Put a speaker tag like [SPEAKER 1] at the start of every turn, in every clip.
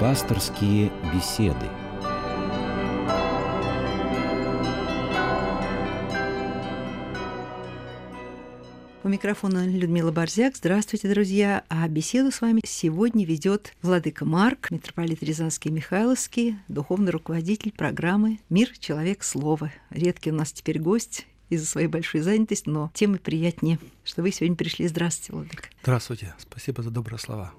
[SPEAKER 1] Пасторские беседы.
[SPEAKER 2] У микрофона Людмила Борзяк. Здравствуйте, друзья. А беседу с вами сегодня ведет Владыка Марк, митрополит Рязанский Михайловский, духовный руководитель программы «Мир, человек, слово». Редкий у нас теперь гость из-за своей большой занятости, но тем и приятнее, что вы сегодня пришли. Здравствуйте, Владыка.
[SPEAKER 3] Здравствуйте. Спасибо за добрые слова.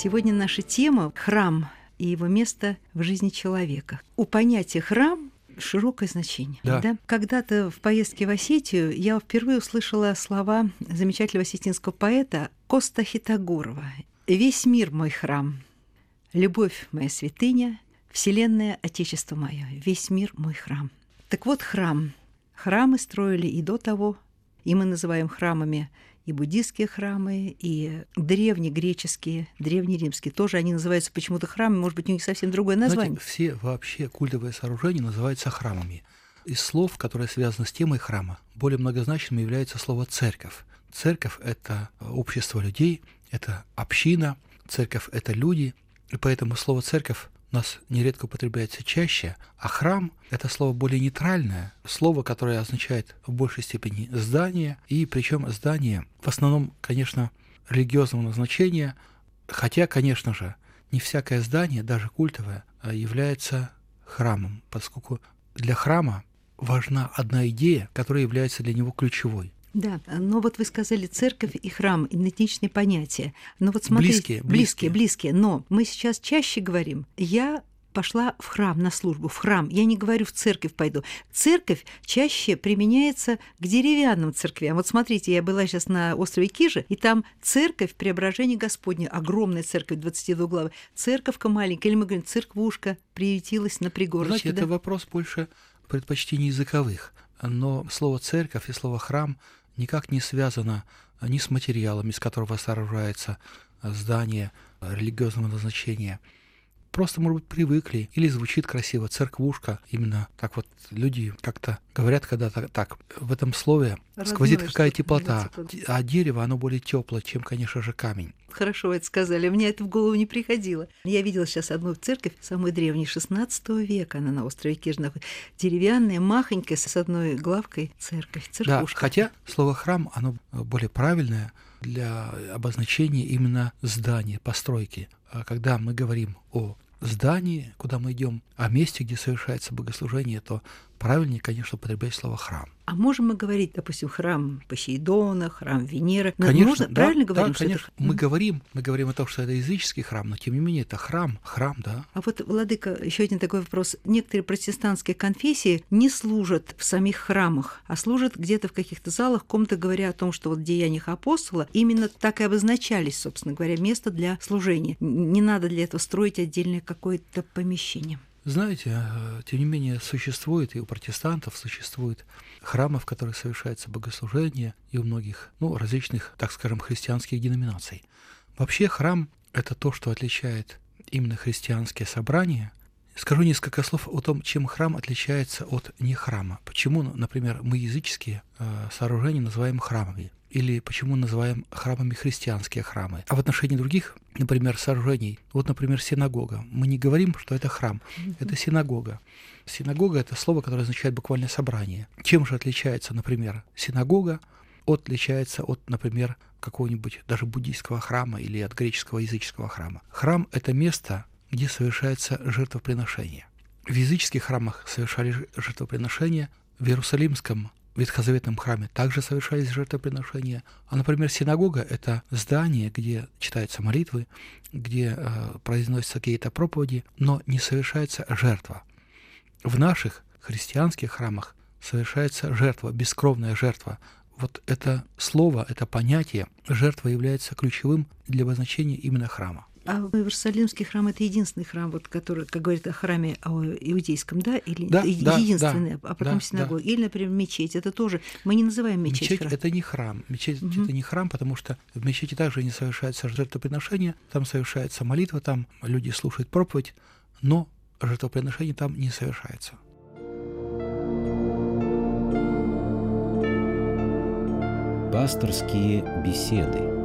[SPEAKER 2] Сегодня наша тема – храм и его место в жизни человека. У понятия «храм» широкое значение.
[SPEAKER 3] Да.
[SPEAKER 2] Да? Когда-то в поездке в Осетию я впервые услышала слова замечательного осетинского поэта Коста Хитагурова. «Весь мир мой храм, любовь моя святыня, вселенная Отечество мое, весь мир мой храм». Так вот, храм. Храмы строили и до того, и мы называем храмами и буддийские храмы, и древнегреческие, древнеримские. Тоже они называются почему-то храмами, может быть, у них совсем другое название.
[SPEAKER 3] Знаете, все вообще культовые сооружения называются храмами. Из слов, которые связаны с темой храма, более многозначным является слово «церковь». Церковь – это общество людей, это община, церковь – это люди, и поэтому слово «церковь» у нас нередко употребляется чаще, а храм – это слово более нейтральное, слово, которое означает в большей степени здание, и причем здание в основном, конечно, религиозного назначения, хотя, конечно же, не всякое здание, даже культовое, является храмом, поскольку для храма важна одна идея, которая является для него ключевой.
[SPEAKER 2] Да, но вот вы сказали церковь и храм, идентичные понятия. Но вот смотрите,
[SPEAKER 3] Близкие,
[SPEAKER 2] близкие,
[SPEAKER 3] близкие.
[SPEAKER 2] близкие. Но мы сейчас чаще говорим, я пошла в храм на службу, в храм. Я не говорю в церковь пойду. Церковь чаще применяется к деревянным церквям. Вот смотрите, я была сейчас на острове Кижи, и там церковь Преображения Господня, огромная церковь 22-главая. Церковка маленькая, или мы говорим, церквушка приютилась на пригорочке.
[SPEAKER 3] Знаете,
[SPEAKER 2] да?
[SPEAKER 3] это вопрос больше предпочтений языковых. Но слово «церковь» и слово «храм» никак не связано ни с материалом, из которого сооружается здание религиозного назначения. Просто, может быть, привыкли, или звучит красиво «церквушка». Именно так вот люди как-то говорят когда-то так. В этом слове
[SPEAKER 2] Родное
[SPEAKER 3] сквозит какая теплота, а дерево, оно более теплое, чем, конечно же, камень.
[SPEAKER 2] Хорошо вы это сказали, мне это в голову не приходило. Я видела сейчас одну церковь, самую древнюю, 16 века, она на острове находится. Деревянная, махонькая, с одной главкой церковь,
[SPEAKER 3] Да,
[SPEAKER 2] церквушка.
[SPEAKER 3] хотя слово храм, оно более правильное для обозначения именно здания, постройки. А Когда мы говорим о здании, куда мы идем, о месте, где совершается богослужение, то правильнее, конечно, употреблять слово храм.
[SPEAKER 2] А можем мы говорить, допустим, храм Посейдона, храм Венеры? Но
[SPEAKER 3] Конечно,
[SPEAKER 2] можно-
[SPEAKER 3] да,
[SPEAKER 2] правильно
[SPEAKER 3] да,
[SPEAKER 2] говорим, это
[SPEAKER 3] конечно.
[SPEAKER 2] х-
[SPEAKER 3] Мы говорим, мы говорим о том, что это языческий храм, но тем не менее это храм, храм, да.
[SPEAKER 2] А вот, Владыка, еще один такой вопрос. Некоторые протестантские конфессии не служат в самих храмах, а служат где-то в каких-то залах, ком-то говоря о том, что вот в деяниях апостола именно так и обозначались, собственно говоря, место для служения. Не надо для этого строить отдельное какое-то помещение.
[SPEAKER 3] Знаете, э, тем не менее, существует и у протестантов существует храмы, в которых совершается богослужение, и у многих, ну, различных, так скажем, христианских деноминаций. Вообще храм – это то, что отличает именно христианские собрания. Скажу несколько слов о том, чем храм отличается от нехрама. Почему, например, мы языческие э, сооружения называем храмами? Или почему называем храмами христианские храмы? А в отношении других, например, сооружений, вот, например, синагога, мы не говорим, что это храм, это синагога. Синагога – это слово, которое означает буквально собрание. Чем же отличается, например, синагога отличается от, например, какого-нибудь даже буддийского храма или от греческого языческого храма? Храм – это место, где совершается жертвоприношение. В языческих храмах совершали ж- жертвоприношения, в Иерусалимском ветхозаветном храме также совершались жертвоприношения. А, например, синагога – это здание, где читаются молитвы, где э, произносятся какие-то проповеди, но не совершается жертва. В наших христианских храмах совершается жертва, бескровная жертва. Вот это слово, это понятие, жертва является ключевым для обозначения именно храма.
[SPEAKER 2] А Иерусалимский храм – это единственный храм, вот, который, как говорит о храме о иудейском, да? Или
[SPEAKER 3] Да,
[SPEAKER 2] е-
[SPEAKER 3] да,
[SPEAKER 2] единственный,
[SPEAKER 3] да,
[SPEAKER 2] а потом
[SPEAKER 3] да,
[SPEAKER 2] синагога. Или, например, мечеть. Это тоже, мы не называем мечеть,
[SPEAKER 3] Мечеть
[SPEAKER 2] храм.
[SPEAKER 3] это не храм. Мечеть
[SPEAKER 2] Мгм.
[SPEAKER 3] это не храм, потому что в мечети также не совершается жертвоприношение, там совершается молитва, там люди слушают проповедь, но жертвоприношение там не совершается.
[SPEAKER 1] Пасторские беседы.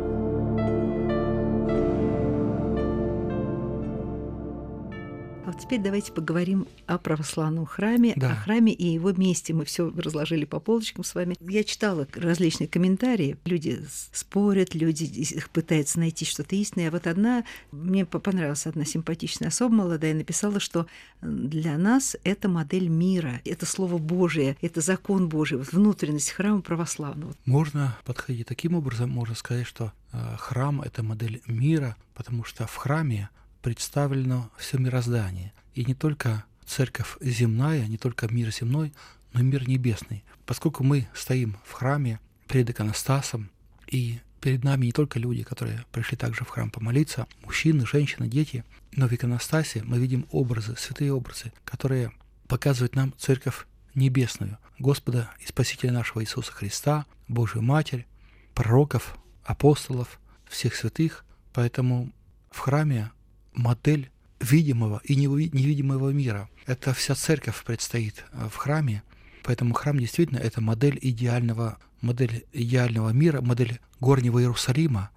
[SPEAKER 2] Вот теперь давайте поговорим о православном храме,
[SPEAKER 3] Да.
[SPEAKER 2] о храме и его месте. Мы все разложили по полочкам с вами. Я читала различные комментарии. Люди спорят, люди пытаются найти что-то истинное. А вот одна, мне по- понравилась одна симпатичная особа молодая, написала, что для нас это модель мира, это Слово Божие, это закон Божий, вот внутренность храма православного.
[SPEAKER 3] Можно подходить таким образом, можно сказать, что э, храм — это модель мира, потому что в храме представлено все мироздание. И не только церковь земная, не только мир земной, но и мир небесный. Поскольку мы стоим в храме перед иконостасом, и перед нами не только люди, которые пришли также в храм помолиться, мужчины, женщины, дети, но в иконостасе мы видим образы, святые образы, которые показывают нам церковь небесную, Господа и Спасителя нашего Иисуса Христа, Божию Матерь, пророков, апостолов, всех святых. Поэтому в храме модель видимого и невидимого мира. Это вся церковь предстоит э, в храме, поэтому храм действительно это модель идеального, модель идеального мира, модель горнего Иерусалима,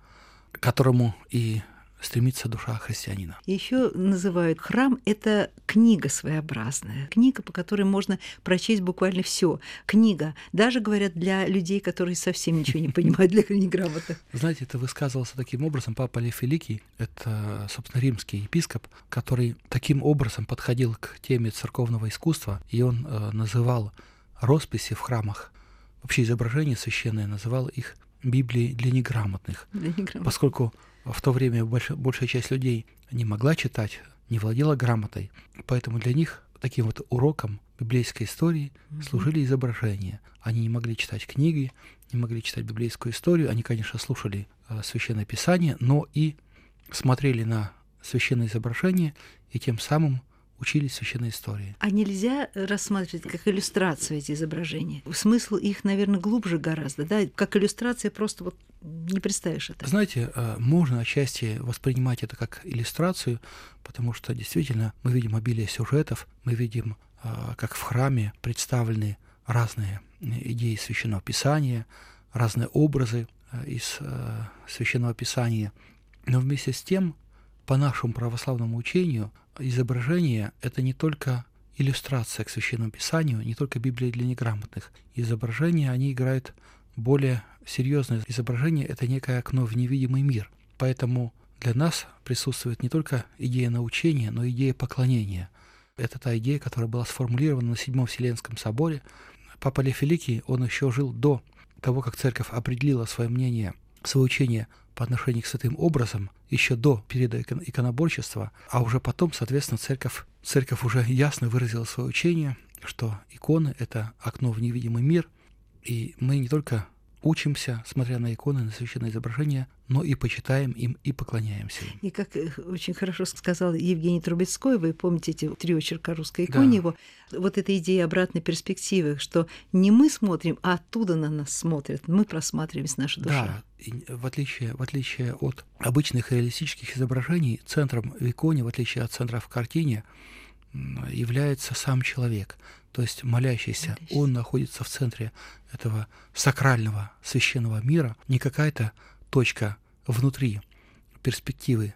[SPEAKER 3] которому и стремится душа христианина.
[SPEAKER 2] Еще называют храм это книга своеобразная, книга, по которой можно прочесть буквально все. Книга, даже говорят для людей, которые совсем ничего не понимают, для неграмотных.
[SPEAKER 3] Знаете, это высказывался таким образом Папа Лев Великий, это, собственно, римский епископ, который таким образом подходил к теме церковного искусства, и он э, называл росписи в храмах, вообще изображения священные, называл их Библией для неграмотных,
[SPEAKER 2] Для неграмотных.
[SPEAKER 3] поскольку в то время больш- большая часть людей не могла читать, не владела грамотой, поэтому для них таким вот уроком библейской истории служили изображения. Они не могли читать книги, не могли читать библейскую историю, они, конечно, слушали э, священное писание, но и смотрели на священное изображение и тем самым учились священной истории.
[SPEAKER 2] А нельзя рассматривать как иллюстрацию эти изображения? Смысл их, наверное, глубже гораздо, да? Как иллюстрация просто вот не представишь это.
[SPEAKER 3] Знаете, э, можно отчасти воспринимать это как иллюстрацию, потому что действительно мы видим обилие сюжетов, мы видим, э, как в храме представлены разные э, идеи священного писания, разные образы из священного писания. Но вместе с тем, по нашему православному учению, изображение — это не только иллюстрация к священному писанию, не только Библия для неграмотных. Изображения, они играют более серьезное изображение — это некое окно в невидимый мир. Поэтому для нас присутствует не только идея научения, но и идея поклонения. Это та идея, которая была сформулирована на Седьмом Вселенском соборе. Папа Лев Великий, он еще жил до того, как церковь определила свое мнение, свое учение по отношению к святым образом, еще до периода икон- иконоборчества, а уже потом, соответственно, церковь, церковь уже ясно выразила свое учение, что иконы — это окно в невидимый мир, и мы не только учимся, смотря на иконы, на священное изображение, но и почитаем им и поклоняемся им.
[SPEAKER 2] И как э, очень хорошо сказал Евгений Трубецкой, вы помните эти три очерка русской
[SPEAKER 3] Да.
[SPEAKER 2] иконе его, вот эта идея обратной перспективы, что не мы смотрим, а оттуда на нас смотрят, мы просматриваем с нашей души.
[SPEAKER 3] Да, в отличие, в отличие от обычных реалистических изображений, центром в иконе, в отличие от центра в картине, является сам человек, то есть молящийся.
[SPEAKER 2] Молящийся.
[SPEAKER 3] Он находится в центре этого сакрального священного мира, не какая-то точка внутри перспективы,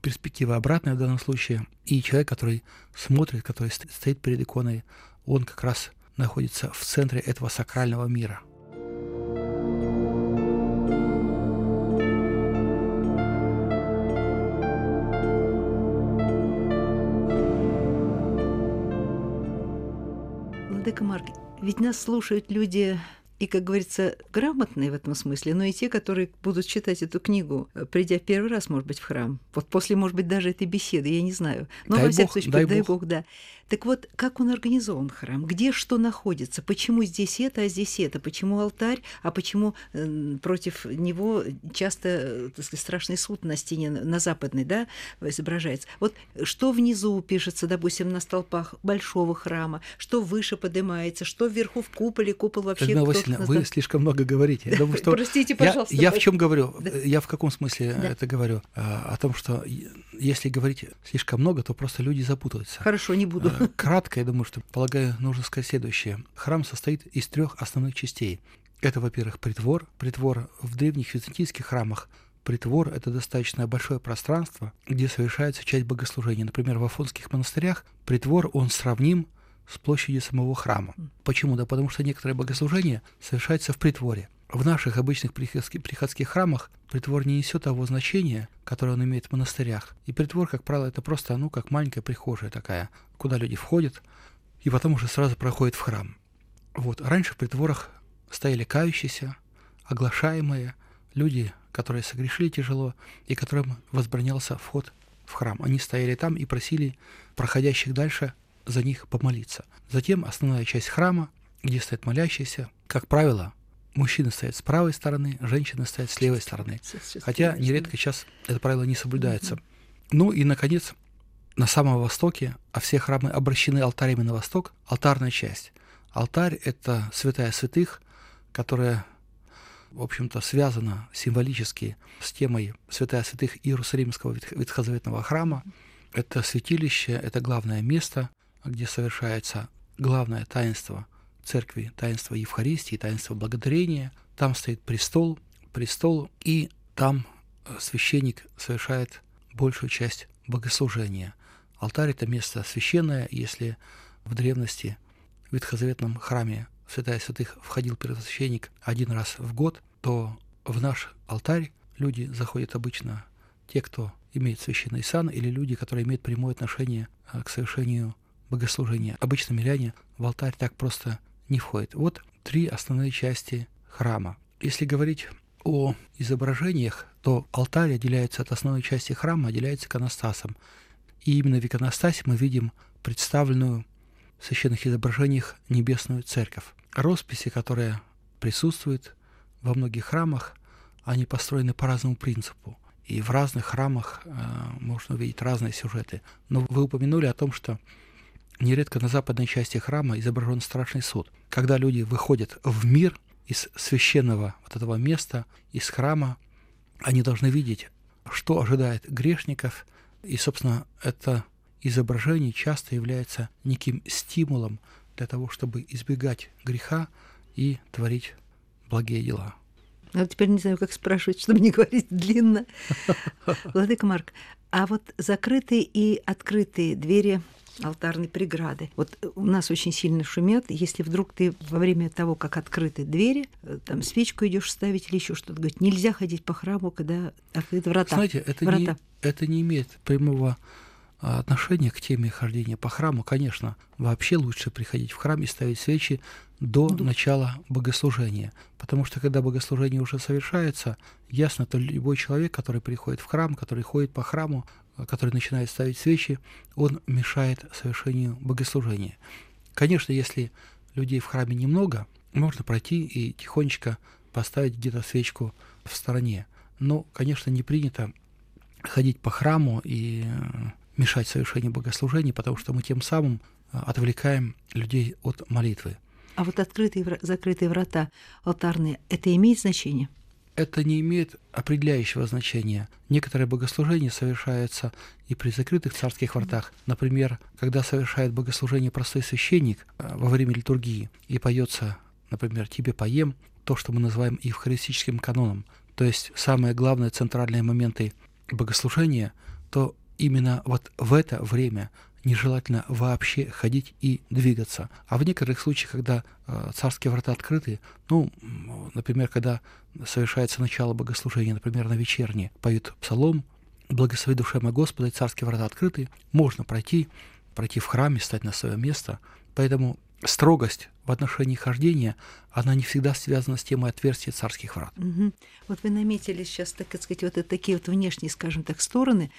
[SPEAKER 3] перспектива обратная в данном случае, и человек, который смотрит, который ст- стоит перед иконой, он как раз находится в центре этого сакрального мира.
[SPEAKER 2] Владыка Марк, ведь нас слушают люди и, как говорится, грамотные в этом смысле, но и те, которые будут читать эту книгу, э, придя в первый раз, может быть, в храм. Вот после, может быть, даже этой беседы, я не знаю. Но,
[SPEAKER 3] Дай
[SPEAKER 2] во всяком
[SPEAKER 3] бог,
[SPEAKER 2] случае,
[SPEAKER 3] дай
[SPEAKER 2] дай
[SPEAKER 3] бог.
[SPEAKER 2] бог, да. Так вот, как он организован, храм? Где что находится? Почему здесь это, а здесь это? Почему алтарь, а почему э, против него часто э, так сказать, страшный суд на стене, на западной, да, изображается? Вот что внизу пишется, допустим, на столпах большого храма, что выше поднимается, что вверху в куполе, купол вообще кто
[SPEAKER 3] Васильевна, Действительно, вы да. слишком много говорите. Я думаю, что
[SPEAKER 2] Простите, пожалуйста.
[SPEAKER 3] Я, я в чем говорю? Да. Я в каком смысле да. это говорю? А, о том, что если говорить слишком много, то просто люди запутаются.
[SPEAKER 2] Хорошо, не буду.
[SPEAKER 3] А, кратко, я думаю, что, полагаю, нужно сказать следующее. Храм состоит из трех основных частей. Это, во-первых, притвор. Притвор в древних византийских храмах Притвор – это достаточно большое пространство, где совершается часть богослужения. Например, в афонских монастырях притвор, он сравним с площадью самого храма. Почему? Да потому что некоторые богослужения совершаются в притворе. В наших обычных приходских, приходских храмах притвор не несет того значения, которое он имеет в монастырях. И притвор, как правило, это просто, ну, как маленькая прихожая такая, куда люди входят, и потом уже сразу проходят в храм. Вот. Раньше в притворах стояли кающиеся, оглашаемые, люди, которые согрешили тяжело, и которым возбранялся вход в храм. Они стояли там и просили проходящих дальше за них помолиться. Затем основная часть храма, где стоят молящиеся, как правило, мужчины стоят с правой стороны, женщины стоят с левой стороны. Хотя нередко сейчас это правило не соблюдается. Ну и, наконец, на самом востоке, а все храмы обращены алтарями на восток, алтарная часть. Алтарь – это святая святых, которая, в общем-то, связана символически с темой святая святых Иерусалимского ветхозаветного храма. Это святилище, это главное место, где совершается главное таинство церкви, таинство Евхаристии, таинство благодарения. Там стоит престол, престол, и там э, священник совершает большую часть богослужения. Алтарь – это место священное, если в древности в ветхозаветном храме Святая Святых входил первосвященник один раз в год, то в наш алтарь люди заходят обычно те, кто имеет священный сан, или люди, которые имеют прямое отношение э, к совершению богослужения. Обычно миряне в алтарь так просто не входят. Вот три основные части храма. Если говорить о изображениях, то алтарь отделяется от основной части храма, отделяется иконостасом. И именно в иконостасе мы видим представленную в священных изображениях небесную церковь. Росписи, которые присутствуют во многих храмах, они построены по разному принципу. И в разных храмах э, можно увидеть разные сюжеты. Но вы упомянули о том, что нередко на западной части храма изображен страшный суд. Когда люди выходят в мир из священного вот этого места, из храма, они должны видеть, что ожидает грешников, и, собственно, это изображение часто является неким стимулом для того, чтобы избегать греха и творить благие дела.
[SPEAKER 2] Вот теперь не знаю, как спрашивать, чтобы не говорить длинно. Владыка Марк, а вот закрытые и открытые двери алтарной преграды. Вот у нас очень сильно шумят. Если вдруг ты во время того, как открыты двери, э, там свечку идешь ставить или еще что-то, говорит, нельзя ходить по храму, когда открыты врата.
[SPEAKER 3] Знаете, это, врата. Не, это не имеет прямого а, отношения к теме хождения по храму, конечно, вообще лучше приходить в храм и ставить свечи до Дух. начала богослужения. Потому что когда богослужение уже совершается, ясно, то любой человек, который приходит в храм, который ходит по храму, который начинает ставить свечи, он мешает совершению богослужения. Конечно, если людей в храме немного, можно пройти и тихонечко поставить где-то свечку в стороне. Но, конечно, не принято ходить по храму и э, мешать совершению богослужений, потому что мы тем самым э, отвлекаем людей от молитвы.
[SPEAKER 2] А вот открытые, закрытые врата алтарные, это имеет значение?
[SPEAKER 3] Это не имеет определяющего значения. Некоторые богослужения совершаются и при закрытых царских вратах. Например, когда совершает богослужение простой священник э, во время литургии и поется, например, «Тебе поем», то, что мы называем евхаристическим каноном, то есть самые главные центральные моменты богослужения, то именно вот в это время нежелательно вообще ходить и двигаться. А в некоторых случаях, когда э, царские врата открыты, ну, например, когда совершается начало богослужения, например, на вечерне поют псалом «Благослови душе моя Господа, и царские врата открыты», можно пройти, пройти в храме, стать на свое место. Поэтому строгость в отношении хождения, она не всегда связана с темой отверстия царских врат.
[SPEAKER 2] Угу. Вот вы наметили сейчас, так сказать, вот такие вот внешние, скажем так, стороны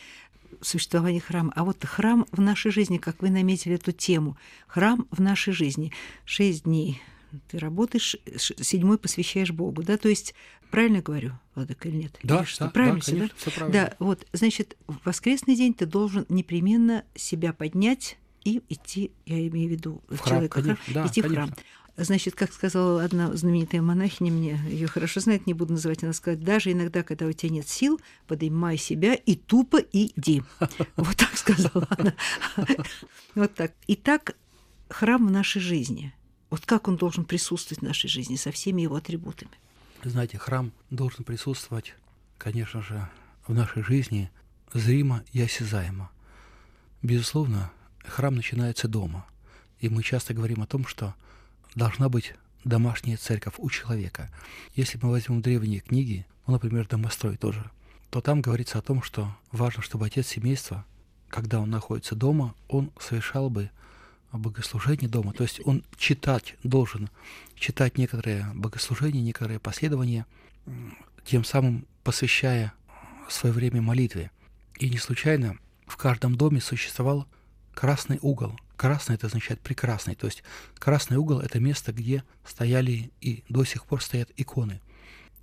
[SPEAKER 2] существования храма. А вот храм в нашей жизни, как вы наметили эту тему, храм в нашей жизни. Шесть дней ты работаешь, седьмой посвящаешь Богу, да, то есть правильно говорю, Владыка, или нет?
[SPEAKER 3] Да,
[SPEAKER 2] или
[SPEAKER 3] что?
[SPEAKER 2] да, правильно,
[SPEAKER 3] да, конечно,
[SPEAKER 2] да?
[SPEAKER 3] Все правильно.
[SPEAKER 2] Да, вот, значит, в воскресный день ты должен непременно себя поднять и идти, я имею в виду
[SPEAKER 3] в
[SPEAKER 2] человека,
[SPEAKER 3] храм, конечно, да,
[SPEAKER 2] идти
[SPEAKER 3] конечно.
[SPEAKER 2] в храм. Значит, как сказала одна знаменитая монахиня, мне ее хорошо знает, не буду называть, она сказала, даже иногда, когда у тебя нет сил, поднимай себя и тупо иди. Вот так сказала она. Вот так. Итак, храм в нашей жизни. Вот как он должен присутствовать в нашей жизни со всеми его атрибутами?
[SPEAKER 3] Знаете, храм должен присутствовать, конечно же, в нашей жизни зримо и осязаемо. Безусловно, храм начинается дома. И мы часто говорим о том, что должна быть домашняя церковь у человека. Если мы возьмем древние книги, ну, например, «Домострой» тоже, то там говорится о том, что важно, чтобы отец семейства, когда он находится дома, он совершал бы богослужение дома. То есть он читать должен, читать некоторые богослужения, некоторые последования, тем самым посвящая свое время молитве. И не случайно в каждом доме существовал красный угол. Красный это означает прекрасный. То есть красный угол это место, где стояли и до сих пор стоят иконы.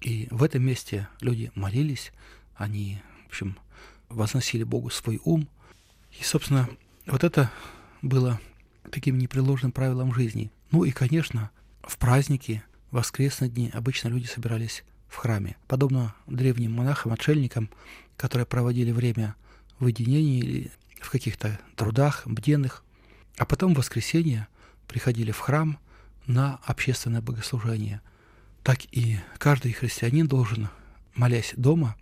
[SPEAKER 3] И в этом месте люди молились, они, в общем, возносили Богу свой ум. И, собственно, вот это было таким непреложным правилом жизни. Ну и, конечно, в праздники, в воскресные дни обычно люди собирались в храме. Подобно древним монахам, отшельникам, которые проводили время в уединении или в каких-то трудах, бденных, а потом в воскресенье приходили в храм на общественное богослужение. Так и каждый христианин должен, молясь дома,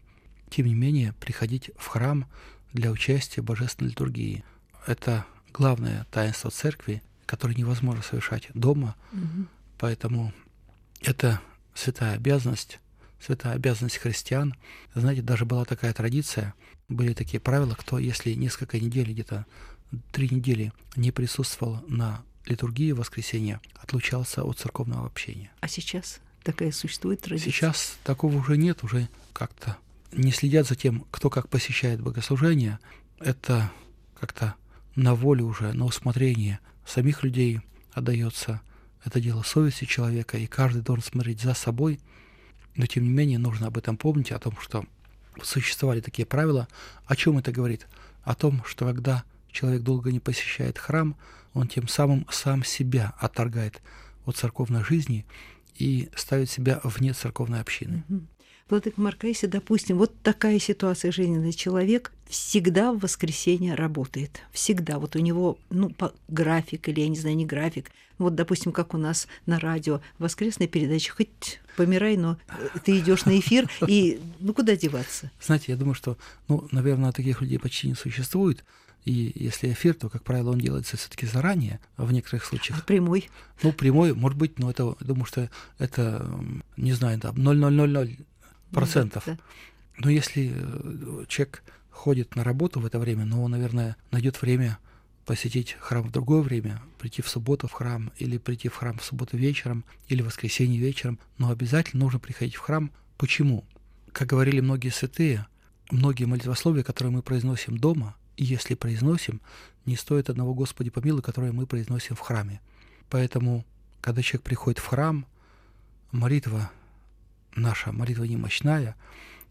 [SPEAKER 3] тем не менее приходить в храм для участия в божественной литургии. Это главное таинство церкви, которое невозможно совершать дома, угу. поэтому это святая обязанность, святая обязанность христиан. Знаете, даже была такая традиция, были такие правила, кто, если несколько недель, где-то три недели не присутствовал на литургии в воскресенье, отлучался от церковного общения.
[SPEAKER 2] А сейчас такая существует традиция?
[SPEAKER 3] Сейчас такого уже нет, уже как-то не следят за тем, кто как посещает богослужение. Это как-то на волю уже, на усмотрение самих людей отдается это дело совести человека, и каждый должен смотреть за собой. Но тем не менее нужно об этом помнить, о том, что существовали такие правила. О чем это говорит? О том, что когда человек долго не посещает храм, он тем самым сам себя отторгает от церковной жизни и ставит себя вне церковной общины.
[SPEAKER 2] Mm-hmm. Владыка Марк, если, допустим, вот такая ситуация жизненная, человек всегда в воскресенье работает. Всегда. Вот у него, ну, по график или, я не знаю, не график. Вот, допустим, как у нас на радио, воскресная передача, хоть помирай, но ты идешь на эфир, и ну куда деваться?
[SPEAKER 3] Знаете, я думаю, что, ну, наверное, таких людей почти не существует. И если эфир, то, как правило, он делается все-таки заранее, в некоторых случаях.
[SPEAKER 2] А прямой?
[SPEAKER 3] Ну, прямой, может быть, но это, думаю, что это, не знаю, там, 0,000 процентов. Да. Но если э, человек ходит на работу в это время, но он, наверное, найдет время посетить храм в другое время, прийти в субботу в храм, или прийти в храм в субботу вечером, или в воскресенье вечером, но обязательно нужно приходить в храм. Почему? Как говорили многие святые, многие молитвословия, которые мы произносим дома, и если произносим, не стоит одного Господи помилуй, которое мы произносим в храме. Поэтому, когда человек приходит в храм, молитва наша молитва немощная,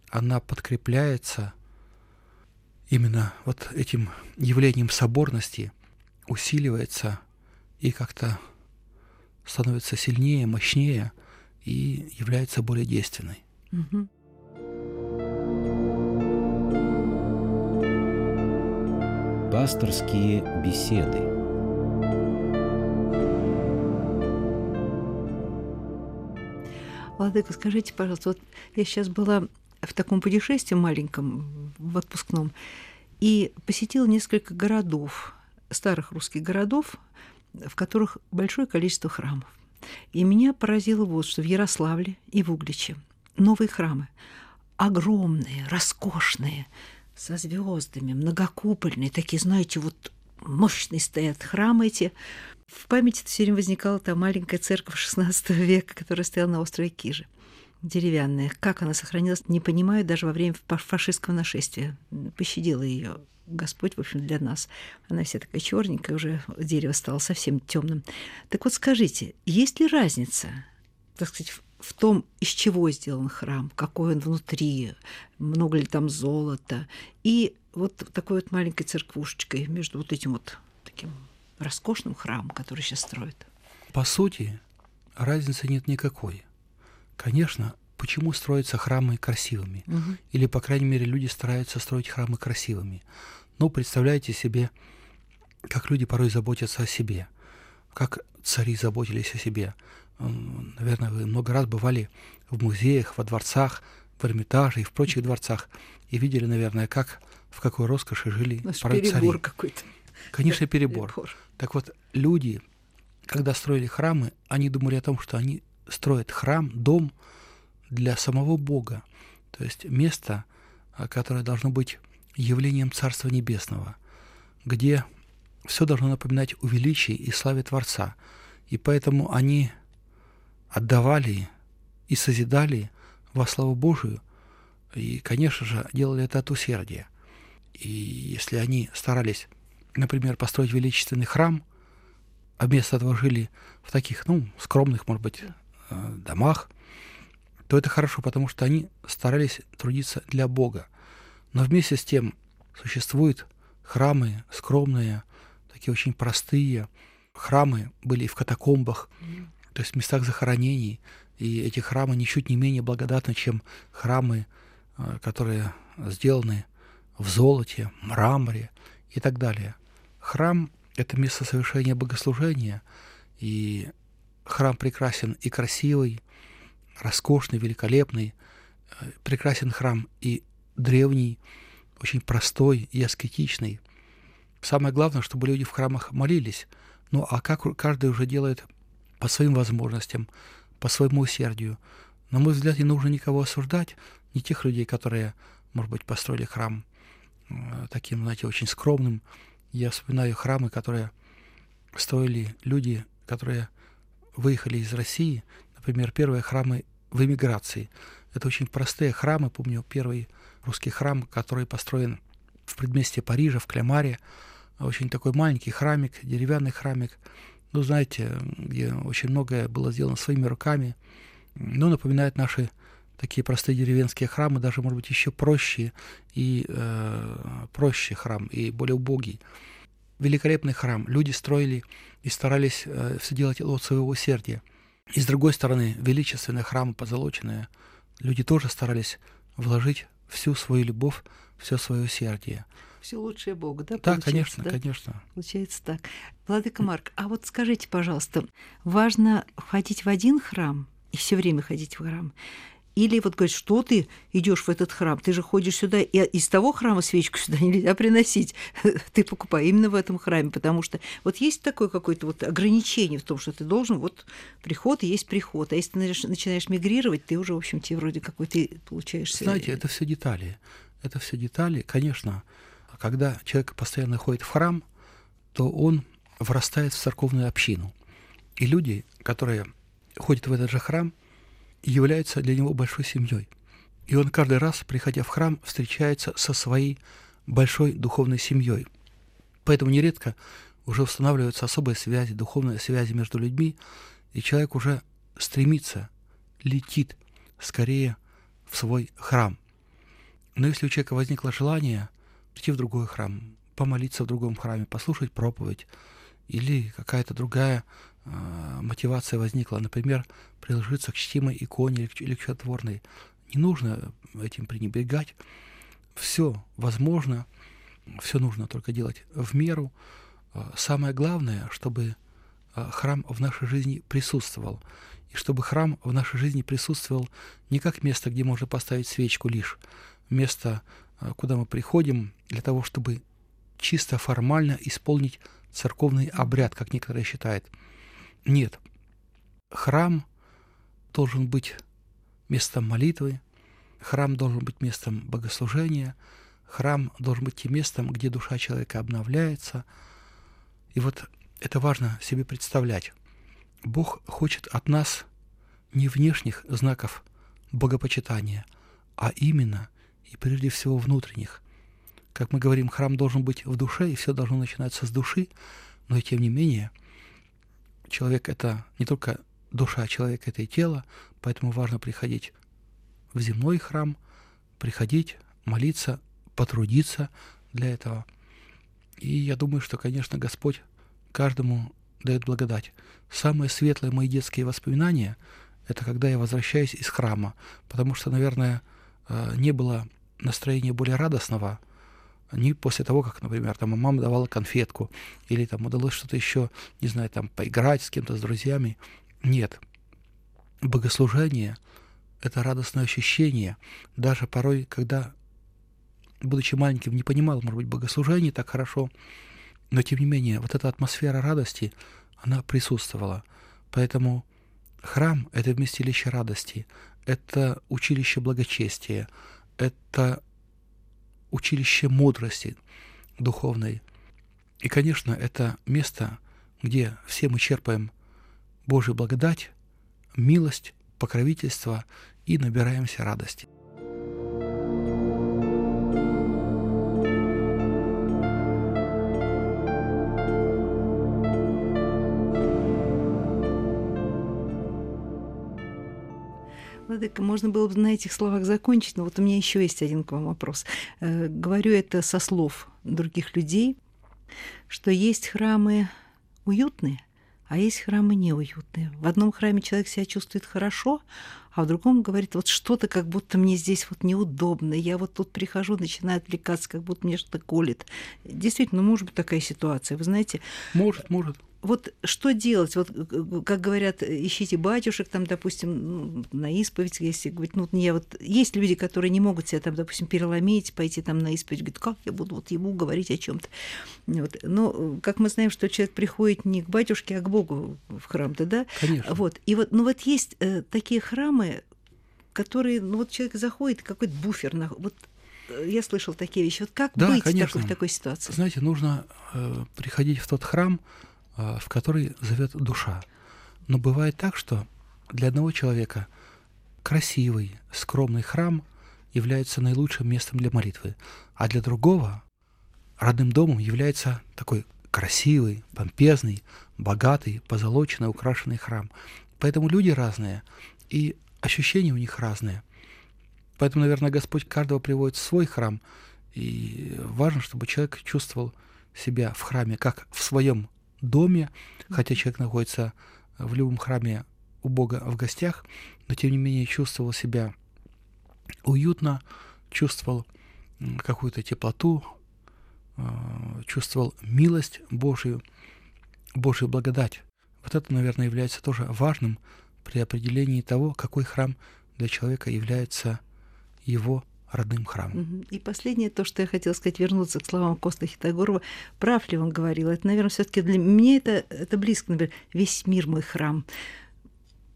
[SPEAKER 3] она подкрепляется именно вот этим явлением соборности, усиливается и как-то становится сильнее, мощнее и является более действенной. Угу.
[SPEAKER 1] Пасторские беседы.
[SPEAKER 2] Владыка, скажите, пожалуйста, вот я сейчас была в таком путешествии маленьком, в отпускном, и посетила несколько городов, старых русских городов, в которых большое количество храмов. И меня поразило вот, что в Ярославле и в Угличе новые храмы, огромные, роскошные, со звездами, многокупольные, такие, знаете, вот мощные стоят храмы эти, в памяти все время возникала та маленькая церковь XVI века, которая стояла на острове Кижи деревянная. Как она сохранилась, не понимаю, даже во время фашистского нашествия. Пощадила ее Господь, в общем, для нас. Она вся такая черненькая, уже дерево стало совсем темным. Так вот скажите, есть ли разница, так сказать, в том, из чего сделан храм, какой он внутри, много ли там золота, и вот такой вот маленькой церквушечкой между вот этим вот таким роскошным храмом, который сейчас строят.
[SPEAKER 3] По сути, разницы нет никакой. Конечно, почему строятся храмы красивыми?
[SPEAKER 2] Мгм.
[SPEAKER 3] Или, по крайней мере, люди стараются строить храмы красивыми. Но представляете себе, как люди порой заботятся о себе, как цари заботились о себе. Наверное, вы много раз бывали в музеях, во дворцах, в Эрмитаже и в прочих дворцах и видели, наверное, как в какой роскоши жили порой
[SPEAKER 2] перебор какой-то.
[SPEAKER 3] Конечно, перебор. Так вот, люди, когда строили храмы, они думали о том, что они строят храм, дом для самого Бога. То есть место, а, которое должно быть явлением Царства Небесного, где все должно напоминать о величии и славе Творца. И поэтому они отдавали и созидали во славу Божию, и, конечно же, делали это от усердия. И если они старались, например, построить величественный храм, а вместо этого жили в таких, ну, скромных, может быть, э, домах, то это хорошо, потому что они старались трудиться для Бога. Но вместе с тем существуют храмы скромные, такие очень простые. Храмы были и в катакомбах, то есть в местах захоронений. И эти храмы ничуть не менее благодатны, чем храмы, э, которые сделаны в золоте, мраморе и так далее. Храм — это место совершения богослужения, и храм прекрасен и красивый, роскошный, великолепный. Э, Прекрасен храм и древний, очень простой и аскетичный. Самое главное, чтобы люди в храмах молились. Ну а как каждый уже делает по своим возможностям, по своему усердию. На мой взгляд, не нужно никого осуждать, не тех людей, которые, может быть, построили храм э, таким, знаете, очень скромным. Я вспоминаю храмы, которые строили люди, которые выехали из России, например, первые храмы в эмиграции. Это очень простые храмы. Помню первый русский храм, который построен в предместье Парижа, в Клямаре. Очень такой маленький храмик, деревянный храмик. Ну, знаете, где очень многое было сделано своими руками. Ну, напоминает наши такие простые деревенские храмы, даже, может быть, еще проще и э, проще храм, и более убогий. Великолепный храм. Люди строили и старались э, все делать от своего усердия. И с другой стороны, величественные храмы позолоченные. Люди тоже старались вложить всю свою любовь, все свое усердие.
[SPEAKER 2] Все лучшее Богу, да?
[SPEAKER 3] Да, конечно,
[SPEAKER 2] да?
[SPEAKER 3] конечно.
[SPEAKER 2] Получается так. Владыка Марк, а вот скажите, пожалуйста, важно ходить в один храм и все время ходить в храм? Или вот говорить, что ты идешь в этот храм, ты же ходишь сюда, и из того храма свечку сюда нельзя приносить. Ты покупай именно в этом храме, потому что вот есть такое какое-то вот ограничение в том, что ты должен, вот приход и есть приход. А если ты начинаешь- мигрировать, ты уже, в общем, тебе вроде какой ты получаешься...
[SPEAKER 3] Знаете, это все детали. Это все детали. Конечно, когда человек постоянно ходит в храм, то он врастает в церковную общину. И люди, которые ходят в этот же храм, являются для него большой семьей. И он каждый раз, приходя в храм, встречается со своей большой духовной семьей. Поэтому нередко уже устанавливаются особые связи, духовные связи между людьми, и человек уже стремится, летит скорее в свой храм. Но если у человека возникло желание прийти в другой храм, помолиться в другом храме, послушать проповедь, или какая-то другая э, мотивация возникла, например, приложиться к чтимой иконе или к, или к чудотворной, не нужно этим пренебрегать. Все возможно, все нужно только делать в меру. Э, Самое главное, чтобы э, храм в нашей жизни присутствовал. И чтобы храм в нашей жизни присутствовал не как место, где можно поставить свечку лишь, место, куда мы приходим для того, чтобы чисто формально исполнить церковный обряд, как некоторые считают. Нет. Храм должен быть местом молитвы, храм должен быть местом богослужения, храм должен быть тем местом, где душа человека обновляется. И вот это важно себе представлять. Бог хочет от нас не внешних знаков богопочитания, а именно и прежде всего внутренних. Как мы говорим, храм должен быть в душе, и все должно начинаться с души, но и тем не менее человек — это не только душа, человек — это и тело, поэтому важно приходить в земной храм, приходить, молиться, потрудиться для этого. И я думаю, что, конечно, Господь каждому дает благодать. Самые светлые мои детские воспоминания – это когда я возвращаюсь из храма, потому что, наверное, э, не было настроения более радостного, не после того, как, например, там мама давала конфетку, или там удалось что-то еще, не знаю, там поиграть с кем-то, с друзьями. Нет. Богослужение — это радостное ощущение. Даже порой, когда, будучи маленьким, не понимал, может быть, богослужение так хорошо, но тем не менее, вот эта атмосфера радости, она присутствовала. Поэтому храм — это вместилище радости, это училище благочестия, это училище мудрости духовной. И, конечно, это место, где все мы черпаем Божью благодать, милость, покровительство и набираемся радости.
[SPEAKER 2] Владыка, можно было бы на этих словах закончить, но вот у меня еще есть один к вам вопрос. Э, говорю это со слов других людей, что есть храмы уютные, а есть храмы неуютные. В одном храме человек себя чувствует хорошо, а в другом говорит, вот что-то как будто мне здесь вот неудобно, я вот тут прихожу, начинаю отвлекаться, как будто мне что-то колет. Действительно, может быть такая ситуация, вы знаете.
[SPEAKER 3] Может, может
[SPEAKER 2] вот что делать? Вот, как говорят, ищите батюшек, там, допустим, ну, на исповедь, если говорить, ну, не, вот есть люди, которые не могут себя там, допустим, переломить, пойти там на исповедь, говорят, как я буду вот ему говорить о чем то вот. Но, как мы знаем, что человек приходит не к батюшке, а к Богу в храм-то, да?
[SPEAKER 3] Конечно.
[SPEAKER 2] Вот. И вот, ну, вот есть э, такие храмы, которые, ну, вот человек заходит, какой-то буфер, на, вот э, я слышал такие вещи. Вот как
[SPEAKER 3] да,
[SPEAKER 2] быть
[SPEAKER 3] конечно.
[SPEAKER 2] в такой, в такой ситуации?
[SPEAKER 3] Знаете, нужно э, приходить в тот храм, в который зовет душа. Но бывает так, что для одного человека красивый, скромный храм является наилучшим местом для молитвы, а для другого родным домом является такой красивый, помпезный, богатый, позолоченный, украшенный храм. Поэтому люди разные, и ощущения у них разные. Поэтому, наверное, Господь каждого приводит в свой храм, и важно, чтобы человек чувствовал себя в храме как в своем доме, хотя человек находится в любом храме у Бога в гостях, но тем не менее чувствовал себя уютно, чувствовал какую-то теплоту, а, чувствовал милость Божию, Божью благодать. Вот это, наверное, является тоже важным при определении того, какой храм для человека является его родным храмом.
[SPEAKER 2] И последнее, то, что я хотела сказать, вернуться к словам Коста Хитогорова. Прав ли он говорил? Это, наверное, все таки для меня это, это близко, например, весь мир мой храм.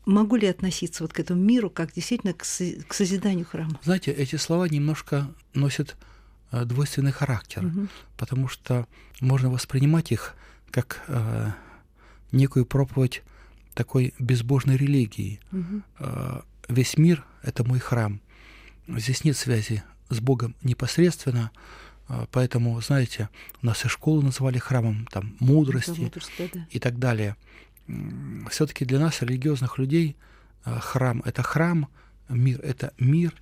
[SPEAKER 2] Могу ли относиться вот к этому миру как действительно к, к созиданию храма?
[SPEAKER 3] Знаете, эти слова немножко носят э, двойственный характер, угу. потому что можно воспринимать их как э, некую проповедь такой безбожной религии. Угу. Э, весь мир — это мой храм — Здесь нет связи с Богом непосредственно, а, поэтому, знаете, у нас и школу называли храмом там, мудрости да. и так далее. Все-таки для нас, религиозных людей, а, храм — это храм, мир — это мир.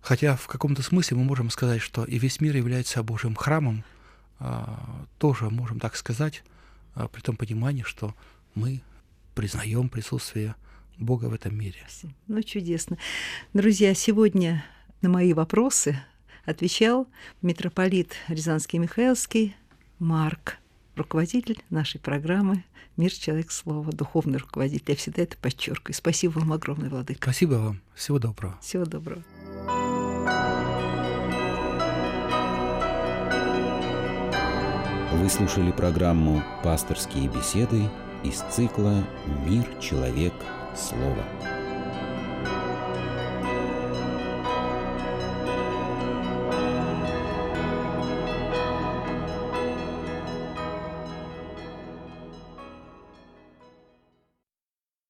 [SPEAKER 3] Хотя в каком-то смысле мы можем сказать, что и весь мир является Божьим храмом, а, тоже можем так сказать, при том понимании, что мы признаем присутствие Бога в этом мире.
[SPEAKER 2] Ну, чудесно. Друзья, сегодня на мои вопросы отвечал митрополит Рязанский Михайловский Марк, руководитель нашей программы «Мир, человек, слово», духовный руководитель. Я всегда это подчеркиваю. Спасибо вам огромное, Владыка.
[SPEAKER 3] Спасибо вам. Всего доброго.
[SPEAKER 2] Всего доброго.
[SPEAKER 1] Вы слушали программу «Пасторские беседы» из цикла «Мир, человек, Слово.